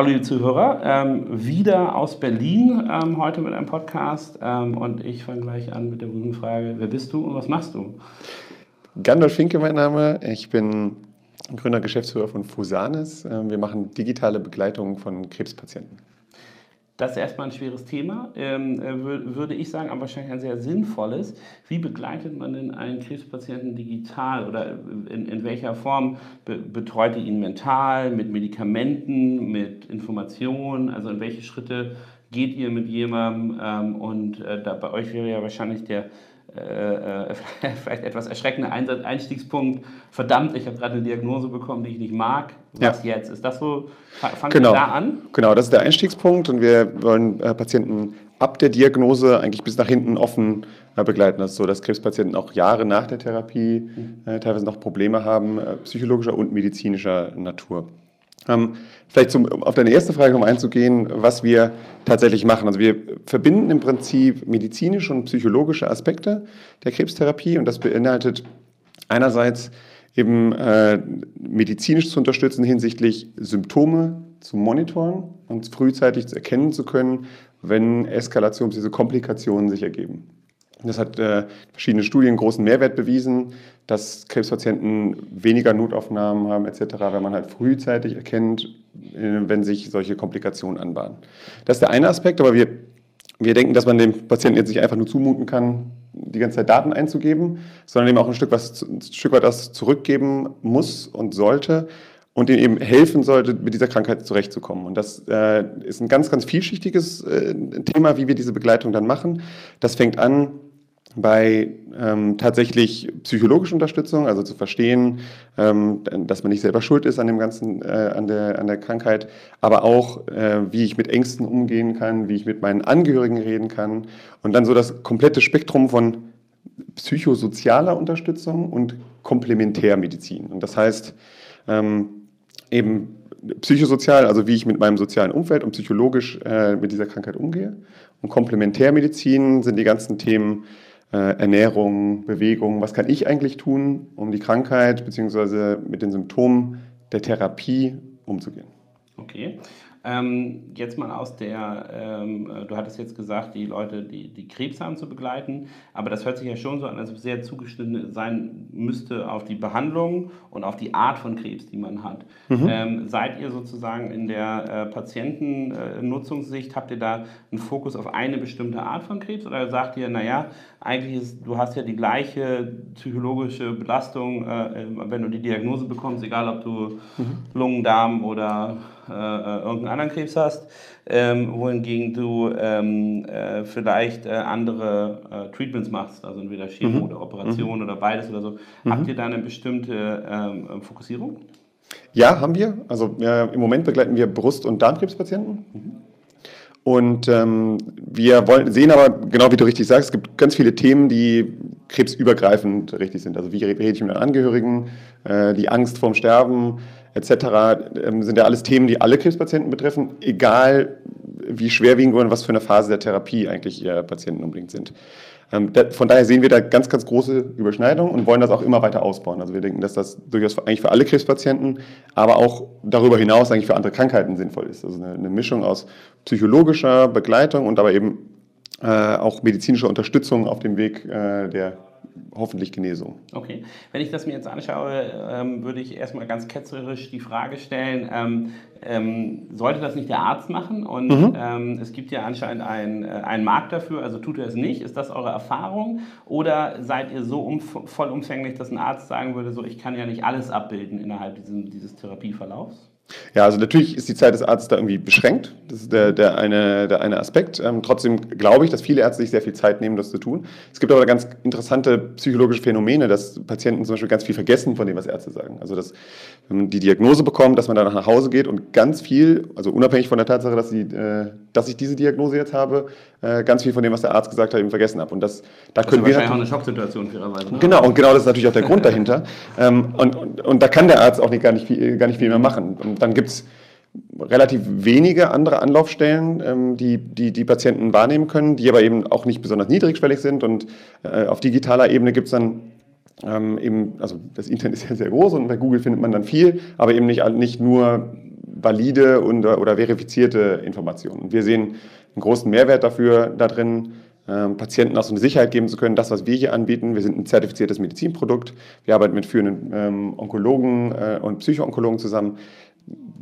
Hallo liebe Zuhörer, ähm, wieder aus Berlin ähm, heute mit einem Podcast ähm, und ich fange gleich an mit der berühmten Frage, wer bist du und was machst du? Gandalf Finke mein Name, ich bin Gründer, Geschäftsführer von Fusanis. Ähm, wir machen digitale Begleitung von Krebspatienten. Das ist erstmal ein schweres Thema, ähm, äh, würde ich sagen, aber wahrscheinlich ein sehr sinnvolles. Wie begleitet man denn einen Krebspatienten digital oder in, in welcher Form be betreut ihr ihn mental, mit Medikamenten, mit Informationen? Also in welche Schritte geht ihr mit jemandem? Ähm, und äh, da bei euch wäre ja wahrscheinlich der äh, äh vielleicht etwas erschreckender Einstiegspunkt. Verdammt, ich habe gerade eine Diagnose bekommen, die ich nicht mag. Was ja. jetzt? Ist das so? Fangen genau. wir da an? Genau, das ist der Einstiegspunkt und wir wollen äh, Patienten ab der Diagnose eigentlich bis nach hinten offen äh, begleiten. Das ist so, dass Krebspatienten auch Jahre nach der Therapie mhm. äh, teilweise noch Probleme haben, äh, psychologischer und medizinischer Natur. Ähm, vielleicht zum, auf deine erste Frage, um einzugehen, was wir tatsächlich machen. Also wir verbinden im Prinzip medizinische und psychologische Aspekte der Krebstherapie und das beinhaltet einerseits eben äh, medizinisch zu unterstützen hinsichtlich Symptome zu monitoren und frühzeitig zu erkennen zu können, wenn Eskalations- diese Komplikationen sich ergeben. Das hat äh, verschiedene Studien großen Mehrwert bewiesen, dass Krebspatienten weniger Notaufnahmen haben etc., wenn man halt frühzeitig erkennt, äh, wenn sich solche Komplikationen anbahnen. Das ist der eine Aspekt, aber wir, wir denken, dass man dem Patienten jetzt nicht einfach nur zumuten kann, die ganze Zeit Daten einzugeben, sondern ihm auch ein Stück, was, ein Stück weit das zurückgeben muss und sollte und ihm eben helfen sollte, mit dieser Krankheit zurechtzukommen. Und das äh, ist ein ganz, ganz vielschichtiges äh, Thema, wie wir diese Begleitung dann machen. Das fängt an bei ähm, tatsächlich psychologischer Unterstützung, also zu verstehen, ähm, dass man nicht selber schuld ist an dem ganzen, äh, an, der, an der Krankheit, aber auch, äh, wie ich mit Ängsten umgehen kann, wie ich mit meinen Angehörigen reden kann und dann so das komplette Spektrum von psychosozialer Unterstützung und Komplementärmedizin. Und das heißt ähm, eben psychosozial, also wie ich mit meinem sozialen Umfeld und psychologisch äh, mit dieser Krankheit umgehe. Und Komplementärmedizin sind die ganzen Themen, Ernährung, Bewegung, was kann ich eigentlich tun, um die Krankheit bzw. mit den Symptomen der Therapie umzugehen. Okay. Ähm, jetzt mal aus der, ähm, du hattest jetzt gesagt, die Leute, die, die Krebs haben, zu begleiten, aber das hört sich ja schon so an, als ob es sehr zugeschnitten sein müsste auf die Behandlung und auf die Art von Krebs, die man hat. Mhm. Ähm, seid ihr sozusagen in der äh, Patientennutzungssicht, habt ihr da einen Fokus auf eine bestimmte Art von Krebs oder sagt ihr, naja, eigentlich ist, du hast ja die gleiche psychologische Belastung, äh, wenn du die Diagnose bekommst, egal ob du mhm. Lungen, Darm oder äh, äh, irgendeinen anderen Krebs hast, ähm, wohingegen du ähm, äh, vielleicht äh, andere äh, Treatments machst, also entweder Chemo mhm. oder Operation mhm. oder beides oder so. Mhm. Habt ihr da eine bestimmte ähm, Fokussierung? Ja, haben wir. Also im Moment begleiten wir Brust- und Darmkrebspatienten. Und ähm, wir wollen, sehen aber, genau wie du richtig sagst, es gibt ganz viele Themen, die krebsübergreifend richtig sind. Also wie rede ich mit Angehörigen, äh, die Angst vorm Sterben, etc. Ähm, sind ja alles Themen, die alle Krebspatienten betreffen, egal wie schwerwiegend oder was für eine Phase der Therapie eigentlich ihre Patienten unbedingt sind. Ähm, von daher sehen wir da ganz, ganz große Überschneidungen und wollen das auch immer weiter ausbauen. Also wir denken, dass das durchaus eigentlich für alle Krebspatienten, aber auch darüber hinaus eigentlich für andere Krankheiten sinnvoll ist. Also eine, Mischung aus psychologischer Begleitung und aber eben äh, auch medizinischer Unterstützung auf dem Weg äh, der hoffentlich Genesung. Okay, wenn ich das mir jetzt anschaue, ähm, würde ich erstmal ganz ketzerisch die Frage stellen, ähm, ähm, sollte das nicht der Arzt machen? Und mhm. Ähm, es gibt ja anscheinend einen, äh, einen Markt dafür, also tut er es nicht. Ist das eure Erfahrung? Oder seid ihr so umf vollumfänglich, dass ein Arzt sagen würde, so ich kann ja nicht alles abbilden innerhalb diesem, dieses Therapieverlaufs? Ja, also natürlich ist die Zeit des Arztes da irgendwie beschränkt. Das ist der, der, eine, der eine Aspekt. Ähm, trotzdem glaube ich, dass viele Ärzte sich sehr viel Zeit nehmen, das zu tun. Es gibt aber ganz interessante psychologische Phänomene, dass Patienten zum Beispiel ganz viel vergessen von dem, was Ärzte sagen. Also, dass wenn man die Diagnose bekommt, dass man danach nach Hause geht und ganz viel, also unabhängig von der Tatsache, dass, sie, äh, dass ich diese Diagnose jetzt habe, äh, ganz viel von dem, was der Arzt gesagt hat, eben vergessen habe. Und das, da das können ist wir wahrscheinlich auch eine Schocksituation fairerweise. Ne? Genau, und genau das ist natürlich auch der Grund dahinter. Ähm, und, und, und, da kann der Arzt auch nicht, gar, nicht viel, gar nicht viel mehr machen. Und dann gibt es relativ wenige andere Anlaufstellen, ähm, die, die die Patienten wahrnehmen können, die aber eben auch nicht besonders niedrigschwellig sind. Und äh, auf digitaler Ebene gibt es dann ähm, eben, also das Internet ist ja sehr groß und bei Google findet man dann viel, aber eben nicht, nicht nur valide und, oder verifizierte Informationen. Wir sehen einen großen Mehrwert dafür da drin, ähm, Patienten auch so eine Sicherheit geben zu können, das, was wir hier anbieten. Wir sind ein zertifiziertes Medizinprodukt. Wir arbeiten mit führenden ähm, Onkologen äh, und Psychoonkologen zusammen.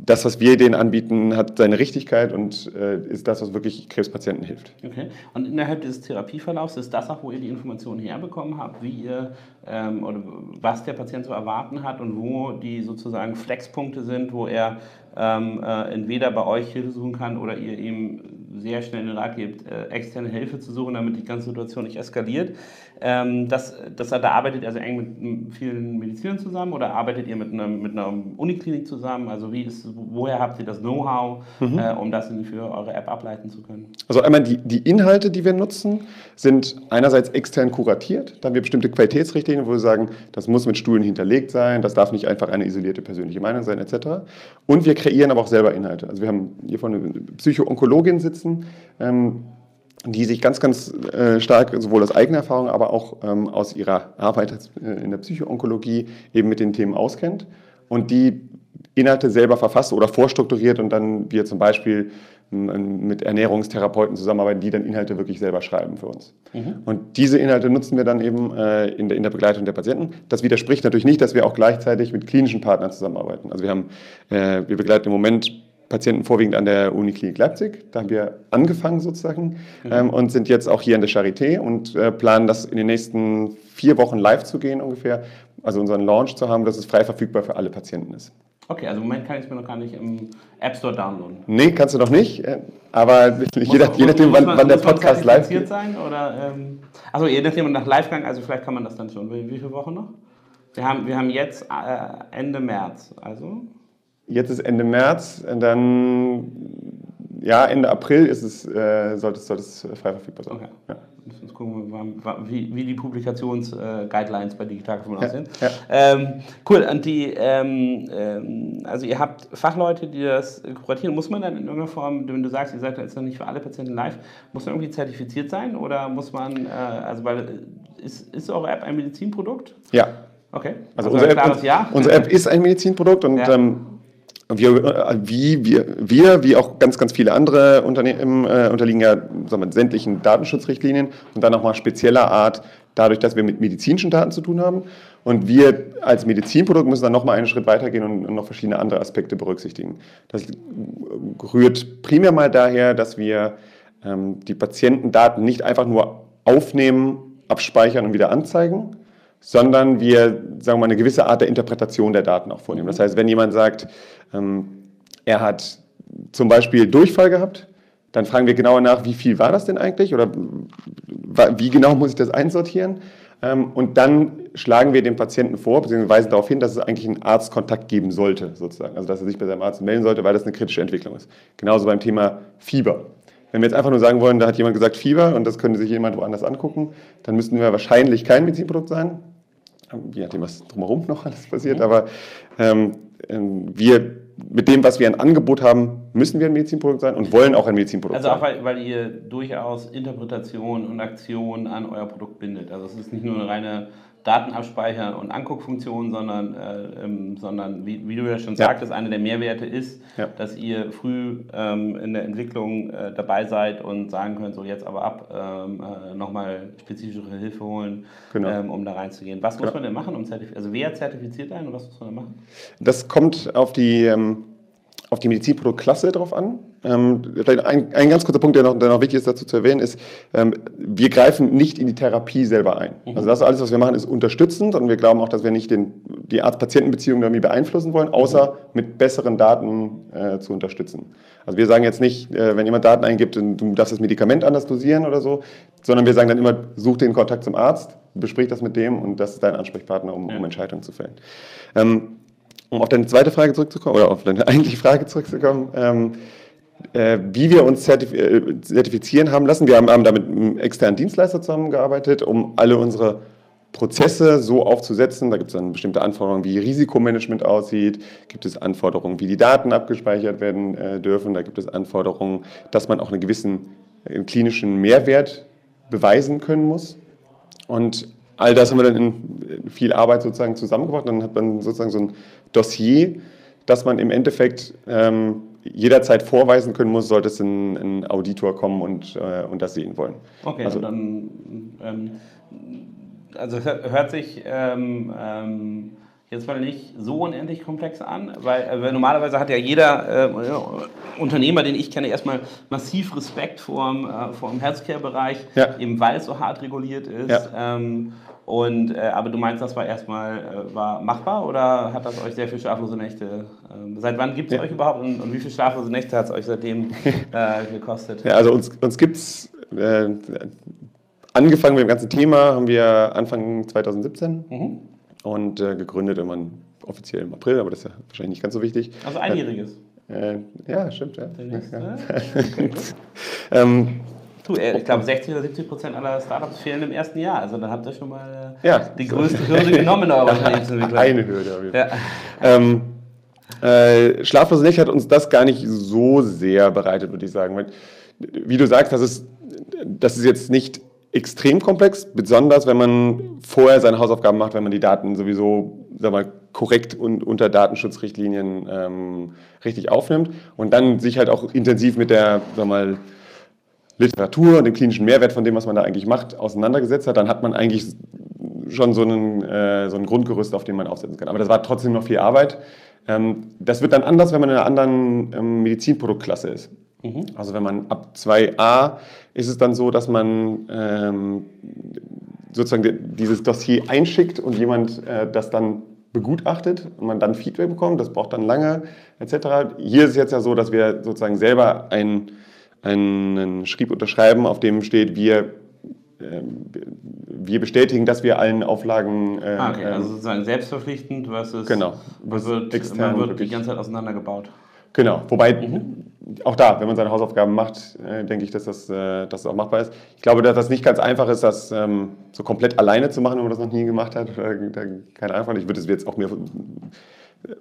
Das, was wir denen anbieten, hat seine Richtigkeit und äh, ist das, was wirklich Krebspatienten hilft. Okay. Und innerhalb dieses Therapieverlaufs ist das auch, wo ihr die Informationen herbekommen habt, wie ihr ähm, oder was der Patient zu erwarten hat und wo die sozusagen Flexpunkte sind, wo er ähm, äh, entweder bei euch Hilfe suchen kann oder ihr ihm sehr schnell den Rat gebt, äh, externe Hilfe zu suchen, damit die ganze Situation nicht eskaliert. Ähm, das, das, da arbeitet ihr also eng mit vielen Medizinern zusammen oder arbeitet ihr mit einer, mit einer Uniklinik zusammen? Also wie ist, woher habt ihr das Know-how, mhm. äh, um das für eure App ableiten zu können? Also einmal die, die Inhalte, die wir nutzen, sind einerseits extern kuratiert. Da haben wir bestimmte Qualitätsrichtlinien, wo wir sagen, das muss mit Studien hinterlegt sein, das darf nicht einfach eine isolierte persönliche Meinung sein, etc. Und wir kreieren aber auch selber Inhalte. Also wir haben hier vorne eine Psychoonkologin sitzen, ähm, die sich ganz, ganz äh, stark sowohl aus eigener Erfahrung, aber auch ähm, aus ihrer Arbeit äh, in der Psychoonkologie eben mit den Themen auskennt und die Inhalte selber verfasst oder vorstrukturiert und dann wir zum Beispiel mit Ernährungstherapeuten zusammenarbeiten, die dann Inhalte wirklich selber schreiben für uns. Mhm. Und diese Inhalte nutzen wir dann eben äh, in, der, in der Begleitung der Patienten. Das widerspricht natürlich nicht, dass wir auch gleichzeitig mit klinischen Partnern zusammenarbeiten. Also wir haben, äh, wir begleiten im Moment Patienten vorwiegend an der Uniklinik Leipzig. Da haben wir angefangen sozusagen mhm. ähm, und sind jetzt auch hier in der Charité und äh, planen das in den nächsten vier Wochen live zu gehen ungefähr. Also unseren Launch zu haben, dass es frei verfügbar für alle Patienten ist. Okay, also im Moment kann ich es mir noch gar nicht im App Store downloaden. Nee, kannst du noch nicht. Äh, aber muss, je, nach, je nachdem, wann, man, wann der Podcast live geht. sein oder ähm, also je nachdem nach Livegang, also vielleicht kann man das dann schon. Wie, wie viele Wochen noch? Wir haben, wir haben jetzt äh, Ende März, also Jetzt ist Ende März, dann ja, Ende April ist es, äh, sollte, es, sollte es frei verfügbar sein. Okay. Ja. Gucken, wie, wie die Publikations-Guidelines äh, bei Digital ja, aussehen. Ja. Ähm, cool, und die, ähm, ähm, also ihr habt Fachleute, die das kuratieren. Muss man dann in irgendeiner Form, wenn du sagst, ihr seid jetzt noch nicht für alle Patienten live, muss man irgendwie zertifiziert sein oder muss man, äh, also weil, ist, ist eure App ein Medizinprodukt? Ja. Okay. Also, also unsere, App, ja. unsere App ist ein Medizinprodukt und ja. ähm, wir, äh, wie, wir, wir, wie auch ganz, ganz viele andere Unternehmen, äh, unterliegen ja sagen wir, sämtlichen Datenschutzrichtlinien und dann nochmal spezieller Art, dadurch, dass wir mit medizinischen Daten zu tun haben. Und wir als Medizinprodukt müssen dann nochmal einen Schritt weitergehen und, und noch verschiedene andere Aspekte berücksichtigen. Das rührt primär mal daher, dass wir ähm, die Patientendaten nicht einfach nur aufnehmen, abspeichern und wieder anzeigen, sondern wir, sagen wir mal, eine gewisse Art der Interpretation der Daten auch vornehmen. Das heißt, wenn jemand sagt, ähm, er hat zum Beispiel Durchfall gehabt, dann fragen wir genauer nach, wie viel war das denn eigentlich oder wie genau muss ich das einsortieren? Ähm, und dann schlagen wir dem Patienten vor, beziehungsweise weisen darauf hin, dass es eigentlich einen Arztkontakt geben sollte, sozusagen. Also, dass er sich bei seinem Arzt melden sollte, weil das eine kritische Entwicklung ist. Genauso beim Thema Fieber. Wenn wir jetzt einfach nur sagen wollen, da hat jemand gesagt Fieber und das könnte sich jemand woanders angucken, dann müssten wir wahrscheinlich kein Medizinprodukt sein, je nachdem, was drumherum noch alles passiert. Mhm. Aber ähm, ähm, wir mit dem, was wir ein Angebot haben, müssen wir ein Medizinprodukt sein und wollen auch ein Medizinprodukt also sein. Also auch, weil, weil, ihr durchaus Interpretation und Aktion an euer Produkt bindet. Also es ist nicht nur eine reine Datenabspeicher- und Anguckfunktion, sondern, äh, ähm, sondern wie, wie, du ja schon ja. sagtest, einer der Mehrwerte ist, ja. dass ihr früh ähm, in der Entwicklung äh, dabei seid und sagen könnt, so jetzt aber ab, ähm, äh, nochmal spezifischere Hilfe holen, genau. Ähm, um da reinzugehen. Was muss man denn machen, um zertifiziert, also wer zertifiziert einen und was muss man denn machen? Das kommt auf die ähm, auf die Medizinproduktklasse drauf an. Ähm, vielleicht ein, ein, ganz kurzer Punkt, der noch, der noch, wichtig ist dazu zu erwähnen, ist, ähm, wir greifen nicht in die Therapie selber ein. Mhm. Also das alles, was wir machen, ist unterstützend und wir glauben auch, dass wir nicht den, die Arzt-Patienten-Beziehung irgendwie beeinflussen wollen, außer mhm. mit besseren Daten äh, zu unterstützen. Also wir sagen jetzt nicht, äh, wenn jemand Daten eingibt, du darfst das Medikament anders dosieren oder so, sondern wir sagen dann immer, such den Kontakt zum Arzt, besprich das mit dem und das ist dein Ansprechpartner, um, ja. um Entscheidungen zu fällen. Ähm, um auf deine zweite Frage zurückzukommen, oder auf deine eigentliche Frage zurückzukommen, ähm, äh, wie wir uns zertif äh, zertifizieren haben lassen. Wir haben, haben da mit einem externen Dienstleister zusammengearbeitet, um alle unsere Prozesse so aufzusetzen. Da gibt es dann bestimmte Anforderungen, wie Risikomanagement aussieht, gibt es Anforderungen, wie die Daten abgespeichert werden äh, dürfen, da gibt es Anforderungen, dass man auch einen gewissen äh, klinischen Mehrwert beweisen können muss. Und all das haben wir dann in viel Arbeit sozusagen zusammengebracht. Dann hat man sozusagen so ein Dossier, dass man im Endeffekt ähm, jederzeit vorweisen können muss, sollte es ein, ein Auditor kommen und, äh, und das sehen wollen. Okay, also dann, ähm, also hört sich ähm, ähm, jetzt mal nicht so unendlich komplex an, weil, äh, weil normalerweise hat ja jeder äh, Unternehmer, den ich kenne, erstmal massiv Respekt vor dem, äh, vor dem Healthcare-Bereich, ja. eben weil es so hart reguliert ist. Ja. Ähm, und, äh, aber du meinst, das war erstmal äh, war machbar oder hat das euch sehr viel schlaflose Nächte? Äh, seit wann gibt es euch überhaupt und, und, wie viele schlaflose Nächte hat es euch seitdem äh, gekostet? Ja, also uns, uns gibt es, angefangen mit dem ganzen Thema haben wir Anfang 2017 mhm. Und äh, gegründet irgendwann offiziell im April, aber das ist ja wahrscheinlich nicht ganz so wichtig. Also einjähriges. ja, ja, stimmt, ja. ja. ähm, Du, ich glaube, 60 oder 70 Prozent aller Startups fehlen im ersten Jahr. Also dann habt ihr schon mal äh, ja. die größte Hürde genommen in eurer Unternehmensentwicklung. Eine Hürde. Ja. Ähm, äh, Schlaflose Nächte hat uns das gar nicht so sehr bereitet, würde ich sagen. Wie du sagst, das ist, das ist jetzt nicht extrem komplex, besonders wenn man vorher seine Hausaufgaben macht, wenn man die Daten sowieso sag mal, korrekt und unter Datenschutzrichtlinien ähm, richtig aufnimmt und dann sich halt auch intensiv mit der sag mal, Literatur und dem klinischen Mehrwert von dem, was man da eigentlich macht, auseinandergesetzt hat, dann hat man eigentlich schon so einen, äh, so ein Grundgerüst, auf dem man aufsetzen kann. Aber das war trotzdem noch viel Arbeit. Ähm, das wird dann anders, wenn man in einer anderen ähm, Medizinproduktklasse ist. Mhm. Also wenn man ab 2a ist es dann so, dass man ähm, sozusagen dieses Dossier einschickt und jemand äh, das dann begutachtet und man dann Feedback bekommt. Das braucht dann lange etc. Hier ist es jetzt ja so, dass wir sozusagen selber ein einen Schrieb unterschreiben, auf dem steht, wir, äh, wir bestätigen, dass wir allen Auflagen. Äh, ah, okay, also ähm, sozusagen selbstverpflichtend versus genau, man wird, extern man wird die ganze Zeit auseinandergebaut. Genau, wobei mhm. Auch da, wenn man seine Hausaufgaben macht, äh, denke ich, dass das, äh, dass das auch machbar ist. Ich glaube, dass das nicht ganz einfach ist, das ähm, so komplett alleine zu machen, wenn man das noch nie gemacht hat. keine Ahnung. Ich würde es jetzt auch mir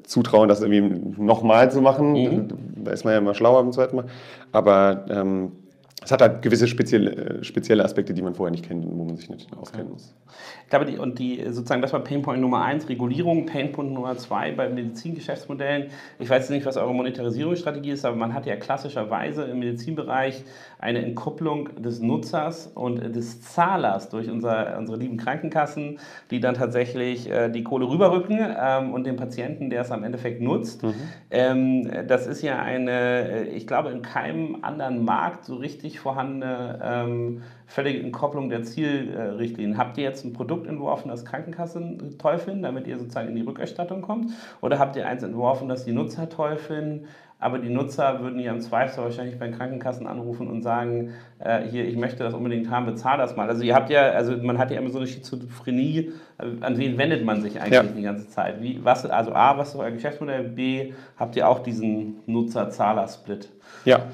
zutrauen, das irgendwie nochmal zu machen. Mhm. Da ist man ja immer schlauer beim zweiten Mal. Aber ähm, es hat halt gewisse spezielle, spezielle Aspekte, die man vorher nicht kennt und wo man sich nicht auskennen muss. Ich glaube, die, und die, sozusagen, das war Painpoint Nummer eins, Regulierung, Painpoint Nummer zwei bei Medizingeschäftsmodellen. Ich weiß nicht, was eure Monetarisierungsstrategie ist, aber man hat ja klassischerweise im Medizinbereich eine Entkopplung des Nutzers und des Zahlers durch unser, unsere lieben Krankenkassen, die dann tatsächlich äh, die Kohle rüberrücken ähm, und den Patienten, der es am Endeffekt nutzt. Mhm. Ähm, das ist ja eine, ich glaube, in keinem anderen Markt so richtig vorhandene ähm, völlige Entkopplung der Zielrichtlinien. Habt ihr jetzt ein Produkt entworfen, das Krankenkassen finden, damit ihr sozusagen in die Rückerstattung kommt? Oder habt ihr eins entworfen, das die Nutzer toll finden? Aber die Nutzer würden ja im Zweifel wahrscheinlich bei den Krankenkassen anrufen und sagen, äh, hier, ich möchte das unbedingt haben, bezahl das mal. Also ihr habt ja, also man hat ja immer so eine Schizophrenie, an wen wendet man sich eigentlich ja. die ganze Zeit? Wie, was, also A, was ist euer Geschäftsmodell? B, habt ihr auch diesen Nutzer-Zahler-Split? Ja.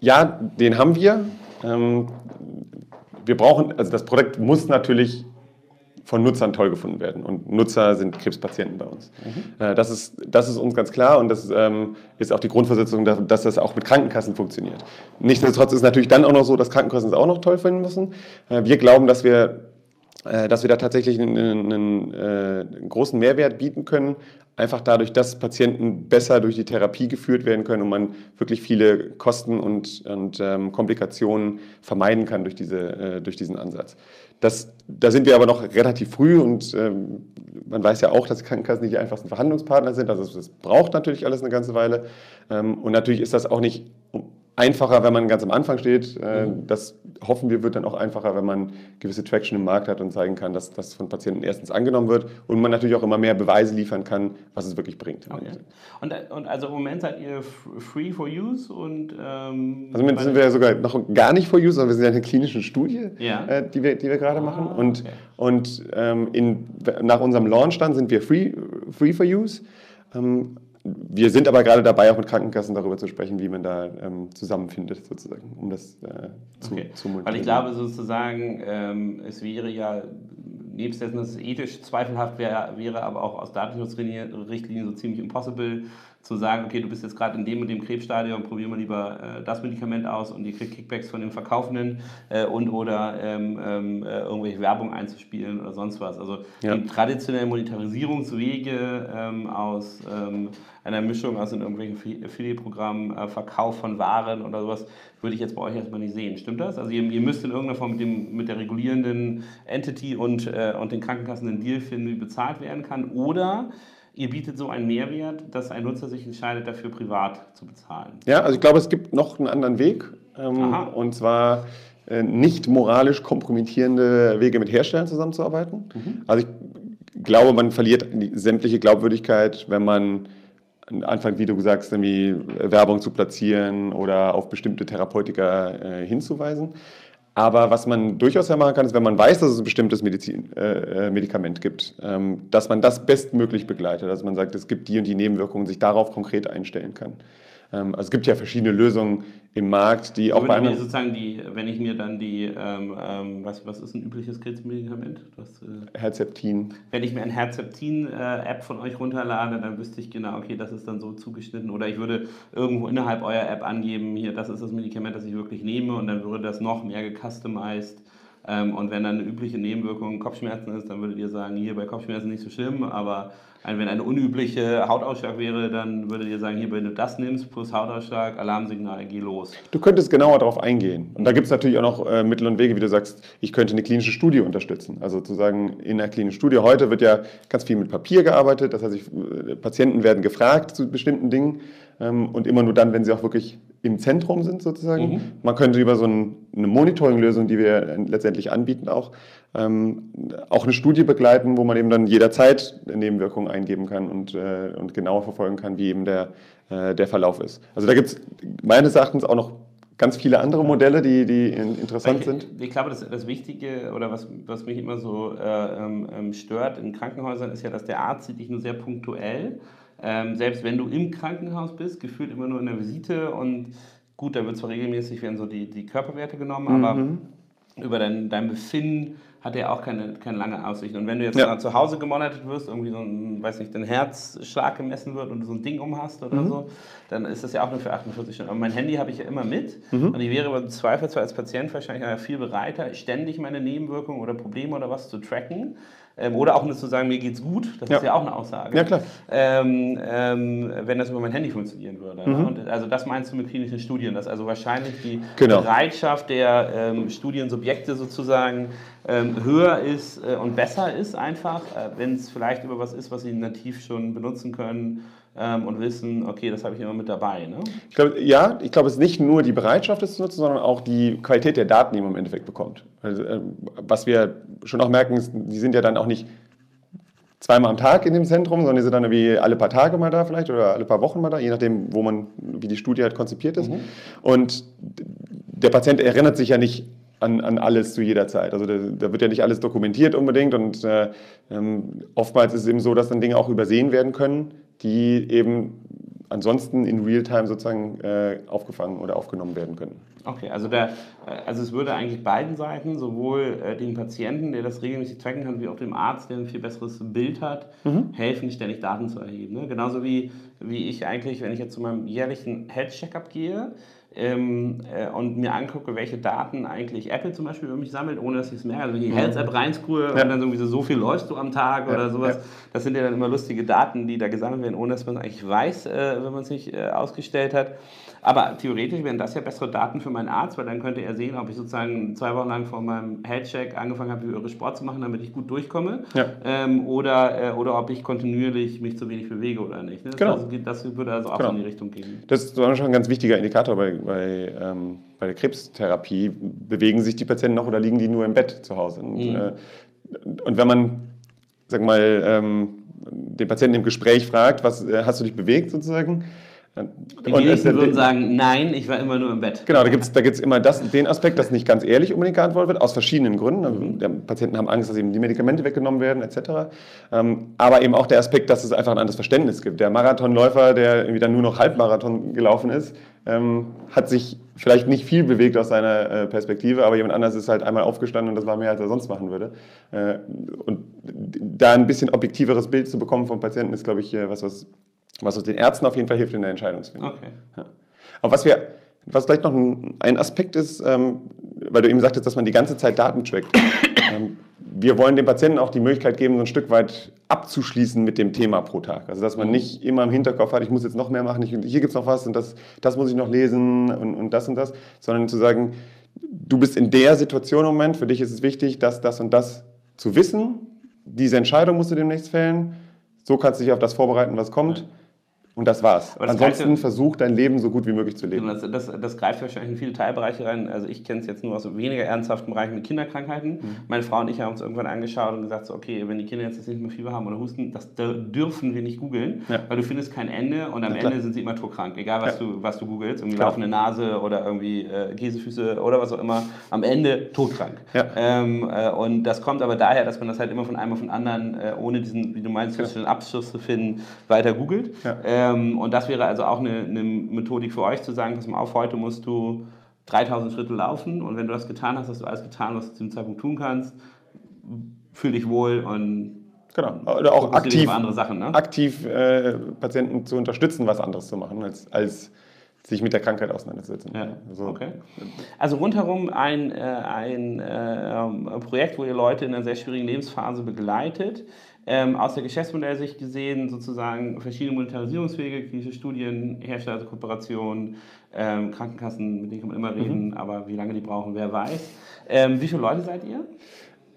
Ja, den haben wir. Ähm, wir brauchen, also das Produkt muss natürlich von Nutzern toll gefunden werden. Und Nutzer sind Krebspatienten bei uns. Mhm. Äh, das, ist, das ist uns ganz klar und das ähm, ist auch die Grundversetzung, dass, dass, das auch mit Krankenkassen funktioniert. Nichtsdestotrotz ist es natürlich dann auch noch so, dass Krankenkassen es auch noch toll finden müssen. Äh, wir glauben, dass wir dass wir da tatsächlich einen, einen, einen, großen Mehrwert bieten können, einfach dadurch, dass Patienten besser durch die Therapie geführt werden können und man wirklich viele Kosten und, und ähm, Komplikationen vermeiden kann durch, diese, äh, durch diesen Ansatz. Das, da sind wir aber noch relativ früh und ähm, man weiß ja auch, dass Krankenkassen nicht die einfachsten Verhandlungspartner sind. Also das braucht natürlich alles eine ganze Weile. Ähm, und natürlich ist das auch nicht einfacher, wenn man ganz am Anfang steht. Äh, mhm. Das hoffen wir, wird dann auch einfacher, wenn man gewisse Traction im Markt hat und zeigen kann, dass das von Patienten erstens angenommen wird und man natürlich auch immer mehr Beweise liefern kann, was es wirklich bringt. Okay. Und, und, also im Moment seid ihr free for use und ähm, also im Moment sind wir ja sogar noch gar nicht for use, sondern wir sind ja in einer klinischen Studie, ja. äh, die wir, die wir gerade ah, machen. Und, okay. und ähm, in, nach unserem Launch dann sind wir free, free for use. Ähm, wir sind aber gerade dabei, auch mit Krankenkassen darüber zu sprechen, wie man da ähm, zusammenfindet, sozusagen, um das äh, zu, okay. zu Weil ich glaube sozusagen, ähm, es wäre ja, nebst dessen, dass es ethisch zweifelhaft wäre, wäre aber auch aus Datenschutzrichtlinien so ziemlich impossible, zu sagen, okay, du bist jetzt gerade in dem und dem Krebsstadium, probier mal lieber äh, das Medikament aus und ihr kriegt Kickbacks von den Verkaufenden äh, und oder ähm, ähm, äh, irgendwelche Werbung einzuspielen oder sonst was. Also ja. die traditionellen Monetarisierungswege ähm, aus ähm, einer Mischung aus in irgendwelchen Affiliate-Programmen, äh, Verkauf von Waren oder sowas, würde ich jetzt bei euch erstmal nicht sehen. Stimmt das? Also ihr, ihr müsst in irgendeiner Form mit, dem, mit der regulierenden Entity und, äh, und den Krankenkassen einen Deal finden, wie bezahlt werden kann. Oder ihr bietet so einen Mehrwert, dass ein Nutzer sich entscheidet, dafür privat zu bezahlen. Ja, also ich glaube, es gibt noch einen anderen Weg. Ähm, und zwar äh, nicht moralisch kompromittierende Wege mit Herstellern zusammenzuarbeiten. Mhm. Also ich glaube, man verliert sämtliche Glaubwürdigkeit, wenn man anfängt, wie du sagst, irgendwie Werbung zu platzieren oder auf bestimmte Therapeutika äh, hinzuweisen. Aber was man durchaus ja machen kann, ist, wenn man weiß, dass es ein bestimmtes Medizin, äh, äh, Medikament gibt, ähm, dass man das bestmöglich begleitet. Dass man sagt, es gibt die und die Nebenwirkungen, sich darauf konkret einstellen kann. Ähm, also es gibt ja verschiedene Lösungen im Markt, die auch bei sozusagen die, wenn ich mir dann die, ähm, ähm, was, was ist ein übliches Krebsmedikament? Das, äh, Herzeptin. Wenn ich mir ein Herzeptin-App von euch runterlade, dann wüsste ich genau, okay, das ist dann so zugeschnitten. Oder ich würde irgendwo innerhalb eurer App angeben, hier, das ist das Medikament, das ich wirklich nehme und dann würde das noch mehr gecustomized und wenn dann eine übliche Nebenwirkung Kopfschmerzen ist, dann würdet ihr sagen, hier bei Kopfschmerzen nicht so schlimm, aber wenn eine unübliche Hautausschlag wäre, dann würdet ihr sagen, hier, wenn du das nimmst, plus Hautausschlag, Alarmsignal, geh los. Du könntest genauer darauf eingehen. Und da gibt es natürlich auch noch äh, Mittel und Wege, wie du sagst, ich könnte eine klinische Studie unterstützen. Also sozusagen in der klinischen Studie heute wird ja ganz viel mit Papier gearbeitet. Das heißt, äh, Patienten werden gefragt zu bestimmten Dingen ähm, und immer nur dann, wenn sie auch wirklich im Zentrum sind sozusagen. Mhm. Man könnte über so ein, eine Monitoring-Lösung, die wir letztendlich anbieten, auch, ähm, auch eine Studie begleiten, wo man eben dann jederzeit Nebenwirkungen eingeben kann und, äh, und genauer verfolgen kann, wie eben der, äh, der Verlauf ist. Also da gibt es meines Erachtens auch noch ganz viele andere Modelle, die, die interessant ich, sind. Ich glaube, das, das Wichtige oder was, was mich immer so äh, ähm, ähm stört in Krankenhäusern ist ja, dass der Arzt sieht dich nur sehr punktuell ähm, selbst wenn du im Krankenhaus bist, gefühlt immer nur in der Visite und gut, da wird zwar regelmäßig werden so die, die Körperwerte genommen, mhm. aber über dein, dein Befinden hat er auch keine, keine lange Aussicht. Und wenn du jetzt ja. zu Hause gemonitort wirst, irgendwie so ein, weiß nicht, dein Herzschlag gemessen wird und du so ein Ding um hast oder mhm. so, dann ist das ja auch nur für 48 Stunden. Aber mein Handy habe ich ja immer mit mhm. und ich wäre im Zweifelsfall als Patient wahrscheinlich viel bereiter, ständig meine Nebenwirkungen oder Probleme oder was zu tracken. Ähm, oder auch nur zu sagen, mir geht's gut, das ja. ist ja auch eine Aussage. Ja, klar. Ähm, ähm, wenn das über mein Handy funktionieren würde. Ne? Mhm. Und also das meinst du mit klinischen Studien, dass also wahrscheinlich die genau. Bereitschaft der ähm, Studiensubjekte sozusagen ähm, höher ist äh, und besser ist einfach, äh, wenn es vielleicht über was ist, was sie nativ schon benutzen können ähm, und wissen, okay, das habe ich immer mit dabei. Ne? Ich glaube, ja, ich glaube, es ist nicht nur die Bereitschaft, es zu nutzen, sondern auch die Qualität der Daten, die man im Endeffekt bekommt. Also, äh, was wir schon auch merken, ist, die sind ja dann auch nicht zweimal am Tag in dem Zentrum, sondern die sind dann irgendwie alle paar Tage mal da vielleicht oder alle paar Wochen mal da, je nachdem, wo man, wie die Studie halt konzipiert ist. Mhm. Und der Patient erinnert sich ja nicht an, an alles zu jeder Zeit. Also da, da, wird ja nicht alles dokumentiert unbedingt und äh, ähm, oftmals ist es eben so, dass dann Dinge auch übersehen werden können, die eben ansonsten in Realtime sozusagen äh, aufgefangen oder aufgenommen werden können. Okay, also, der, äh, also es würde eigentlich beiden Seiten, sowohl äh, dem Patienten, der das regelmäßig tracken kann, wie auch dem Arzt, der ein viel besseres Bild hat, mhm. helfen, ständig Daten zu erheben. Ne? Genauso wie, wie ich eigentlich, wenn ich jetzt zu meinem jährlichen Health-Checkup gehe, ähm, äh, und mir angucke, welche Daten eigentlich Apple zum Beispiel über mich sammelt, ohne dass ich es merke. Also wenn ich die mhm. Health-App reinscrewe ja. und dann irgendwie so, so viel läufst du am Tag ja. oder sowas, ja. das sind ja dann immer lustige Daten, die da gesammelt werden, ohne dass man eigentlich weiß, äh, wenn man es nicht äh, ausgestellt hat. Aber theoretisch wären das ja bessere Daten für meinen Arzt, weil dann könnte er sehen, ob ich sozusagen zwei Wochen lang vor meinem Headcheck angefangen habe, höhere Sport zu machen, damit ich gut durchkomme. Ja. Ähm, oder, äh, oder ob ich kontinuierlich mich zu wenig bewege oder nicht. Ne? Das, genau. also, das würde also auch genau. in die Richtung gehen. Das ist schon ein ganz wichtiger Indikator bei, bei, ähm, bei der Krebstherapie. Bewegen sich die Patienten noch oder liegen die nur im Bett zu Hause? Und, mhm. äh, und wenn man, sag mal, ähm, den Patienten im Gespräch fragt, was äh, hast du dich bewegt sozusagen, die wenigsten würden sagen, nein, ich war immer nur im Bett. Genau, da gibt es da gibt's immer das, den Aspekt, dass nicht ganz ehrlich unbedingt geantwortet wird, aus verschiedenen Gründen. Also, mhm. die Patienten haben Angst, dass eben die Medikamente weggenommen werden, etc. Ähm, aber eben auch der Aspekt, dass es einfach ein anderes Verständnis gibt. Der Marathonläufer, der irgendwie dann nur noch Halbmarathon gelaufen ist, ähm, hat sich vielleicht nicht viel bewegt aus seiner äh, Perspektive, aber jemand anders ist halt einmal aufgestanden und das war mehr, als er sonst machen würde. Äh, und da ein bisschen objektiveres Bild zu bekommen vom Patienten ist, glaube ich, äh, was, was Was uns den Ärzten auf jeden Fall hilft in der Entscheidungsfindung. Okay. Ja. Aber was wir, was vielleicht noch ein, ein Aspekt ist, ähm, weil du eben sagtest, dass man die ganze Zeit Daten trackt. ähm, wir wollen den Patienten auch die Möglichkeit geben, so ein Stück weit abzuschließen mit dem Thema pro Tag. Also dass man mhm. nicht immer im Hinterkopf hat, ich muss jetzt noch mehr machen, ich, hier gibt es noch was und das, das muss ich noch lesen und, und das und das, sondern zu sagen, du bist in der Situation im Moment, für dich ist es wichtig, das, das und das zu wissen. Diese Entscheidung musst du demnächst fällen. So kannst du dich auf das vorbereiten, was kommt. Und das war's. Das Ansonsten versuch dein Leben so gut wie möglich zu leben. Das, das, das greift wahrscheinlich in viele Teilbereiche rein. Also ich kenne es jetzt nur aus weniger ernsthaften Bereichen mit Kinderkrankheiten. Mhm. Meine Frau und ich haben uns irgendwann angeschaut und gesagt, so, okay, wenn die Kinder jetzt nicht mehr Fieber haben oder husten, das dürfen wir nicht googeln, ja. weil du findest kein Ende und am ja, Ende sind sie immer todkrank. Egal was, ja. du, was du googelst, irgendwie klar. laufende Nase oder irgendwie äh, Käsefüße oder was auch immer, am Ende todkrank. Ähm, äh, und das kommt aber daher, dass man das halt immer von einem auf den anderen, äh, ohne diesen, wie du meinst, ja. Abschluss zu finden, weiter googelt. Ähm, und das wäre wäre also auch eine, eine Methodik für euch zu sagen, pass mal auf, heute musst du 3000 Schritte laufen und wenn du das getan hast, hast du alles getan, was du zu dem Zeitpunkt tun kannst, fühl dich wohl und Genau, oder auch aktiv, Sachen, ne? aktiv äh, Patienten zu unterstützen, was anderes zu machen, als, als sich mit der Krankheit auseinandersetzen. Ja. Also, okay. also rundherum ein, äh, ein äh, Projekt, wo ihr Leute in einer sehr schwierigen Lebensphase begleitet ähm, aus der Geschäftsmodellsicht gesehen sozusagen verschiedene Monetarisierungswege, klinische Studien, Herstellerkooperation, ähm, Krankenkassen, mit denen kann man immer reden, mhm. aber wie lange die brauchen, wer weiß. Ähm, wie viele Leute seid ihr?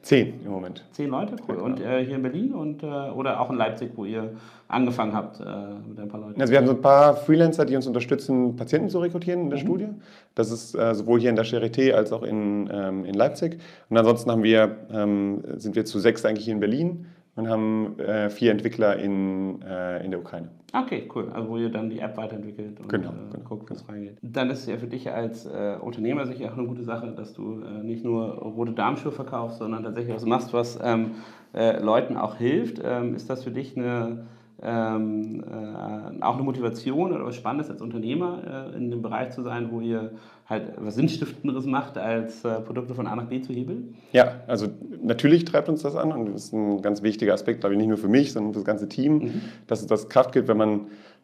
Zehn im Moment. Zehn Leute, cool. Und äh, hier in Berlin und, äh, oder auch in Leipzig, wo ihr angefangen habt äh, mit ein paar Leuten? Also wir haben so ein paar Freelancer, die uns unterstützen, Patienten zu rekrutieren in der mhm. Studie. Das ist äh, sowohl hier in der Charité als auch in, ähm, in Leipzig. Und ansonsten haben wir, ähm, sind wir zu sechs eigentlich hier in Berlin und haben äh, vier Entwickler in, äh, in der Ukraine. Okay, cool. Also wo ihr dann die App weiterentwickelt und genau, äh, genau. guckt, was reingeht. Dann ist es ja für dich als äh, Unternehmer sicher auch eine gute Sache, dass du äh, nicht nur rote Darmschuhe verkaufst, sondern tatsächlich was machst, was ähm, äh, Leuten auch hilft. Ähm, ist das für dich eine ähm, äh, auch eine Motivation oder was Spannendes als Unternehmer äh, in dem Bereich zu sein, wo ihr halt was Sinnstiftenderes macht, als äh, Produkte von A nach B zu hebeln? Ja, also natürlich treibt uns das an und das ist ein ganz wichtiger Aspekt, glaube ich, nicht nur für mich, sondern für das ganze Team, mhm. dass es das Kraft gibt, wenn man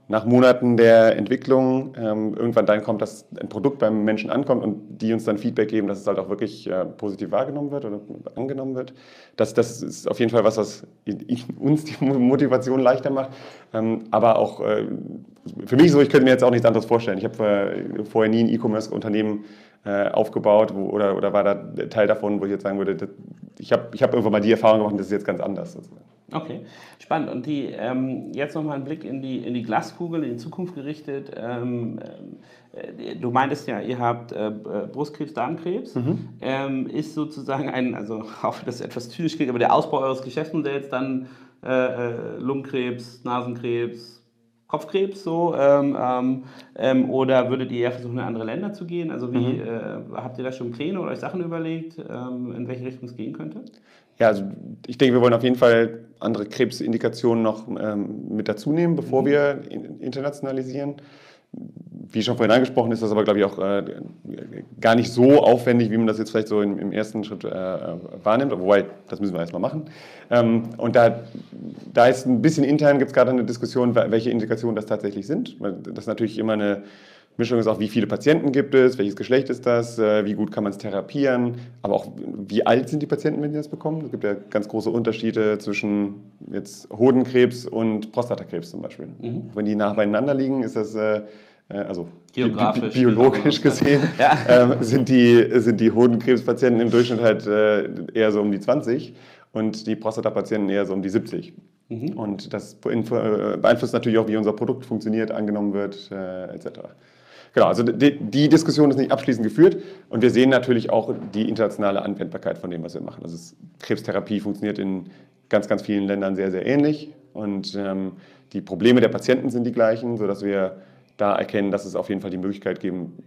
nach Monaten der Entwicklung ähm, irgendwann dahin kommt, dass ein Produkt beim Menschen ankommt und die uns dann Feedback geben, dass es halt auch wirklich äh, positiv wahrgenommen wird oder angenommen wird. Das, das ist auf jeden Fall was, was uns die Motivation leichter macht. Ähm, aber auch äh, für mich so, ich könnte mir jetzt auch nichts anderes vorstellen. Ich habe äh, vorher nie ein E-Commerce-Unternehmen äh, aufgebaut wo, oder, oder war da Teil davon, wo ich jetzt sagen würde, das, ich habe ich hab irgendwann mal die Erfahrung gemacht, das ist jetzt ganz anders. Okay, spannend. Und die, ähm, jetzt nochmal ein Blick in die, in die Glaskugel, in die Zukunft gerichtet. Ähm, äh, du meintest ja, ihr habt äh, Brustkrebs, Darmkrebs. Mhm. Ähm, ist sozusagen ein, also auch wenn das etwas zynisch klingt, aber der Ausbau eures Geschäftsmodells dann äh, äh Lungenkrebs, Nasenkrebs, Kopfkrebs so? Ähm, ähm, ähm, oder würdet ihr eher versuchen, in andere Länder zu gehen? Also wie mhm. äh, habt ihr da schon Pläne oder euch Sachen überlegt, ähm, in welche Richtung es gehen könnte? Ja, also ich denke, wir wollen auf jeden Fall andere Krebsindikationen noch ähm, mit dazu nehmen, bevor mhm. wir internationalisieren wie schon vorhin angesprochen, ist das aber, glaube ich, auch äh, gar nicht so aufwendig, wie man das jetzt vielleicht so im, im ersten Schritt äh, wahrnimmt. Wobei, das müssen wir erstmal machen. Ähm, und da, da ist ein bisschen intern, gibt es gerade eine Diskussion, welche Indikationen das tatsächlich sind. Das ist natürlich immer eine Mischung ist auch, wie viele Patienten gibt es, welches Geschlecht ist das, äh, wie gut kann man es therapieren, aber auch wie alt sind die Patienten, wenn die das bekommen. Es gibt ja ganz große Unterschiede zwischen jetzt Hodenkrebs und Prostatakrebs zum Beispiel. Mhm. Wenn die nah beieinander liegen, ist das äh, äh, also Geografisch, bi biologisch gesehen, ja. ähm, sind, die, sind die Hodenkrebspatienten im Durchschnitt halt äh, eher so um die 20 und die Prostatapatienten eher so um die 70. Mhm. Und das beeinflusst natürlich auch, wie unser Produkt funktioniert, angenommen wird, äh, etc. Genau, also die, die, Diskussion ist nicht abschließend geführt und wir sehen natürlich auch die internationale Anwendbarkeit von dem, was wir machen. Also Krebstherapie funktioniert in ganz, ganz vielen Ländern sehr, sehr ähnlich und ähm, die Probleme der Patienten sind die gleichen, sodass wir da erkennen, dass es auf jeden Fall die Möglichkeit geben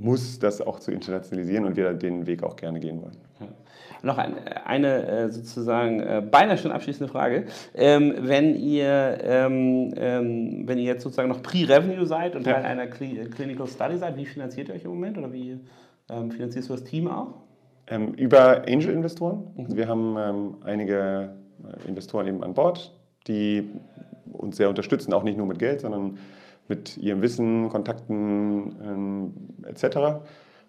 muss, das auch zu internationalisieren und wir den Weg auch gerne gehen wollen. Ja. Noch eine, eine äh, sozusagen äh, beinahe schon abschließende Frage. Ähm, wenn, ihr, ähm, ähm, wenn ihr jetzt sozusagen noch Pre-Revenue seid und Teil ja. einer Clinical Study seid, wie finanziert ihr euch im Moment oder wie ähm, finanzierst du das Team auch? Ähm, über Angel-Investoren. Mhm. Also wir haben ähm, einige äh, Investoren eben an Bord, die uns sehr unterstützen, auch nicht nur mit Geld, sondern mit ihrem Wissen, Kontakten ähm, etc.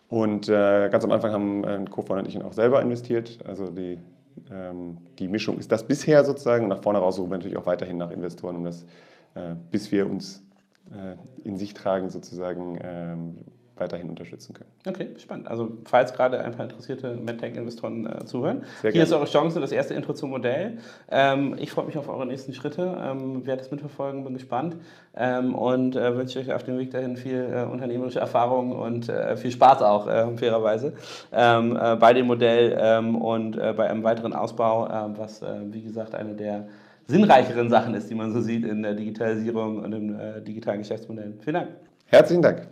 Und äh, ganz am Anfang haben äh, Co-Founder und ich auch selber investiert. Also die, ähm, die Mischung ist das bisher sozusagen. Nach vorne raus suchen wir natürlich auch weiterhin nach Investoren, um das, äh, bis wir uns äh, in sich tragen, sozusagen ähm, weiterhin unterstützen können. Okay, spannend. Also falls gerade ein paar interessierte MedTech-Investoren äh, zuhören, Sehr hier gerne. ist eure Chance, das erste Intro zum Modell. Ähm, ich freue mich auf eure nächsten Schritte, ähm, werde es mitverfolgen, bin gespannt ähm, und äh, wünsche euch auf dem Weg dahin viel äh, unternehmerische Erfahrung und äh, viel Spaß auch, äh, fairerweise, ähm, äh, bei dem Modell ähm, und bei einem weiteren Ausbau, was, wie gesagt, eine der sinnreicheren Sachen ist, die man so sieht in der Digitalisierung und im digitalen Geschäftsmodell. Vielen Dank. Herzlichen Dank.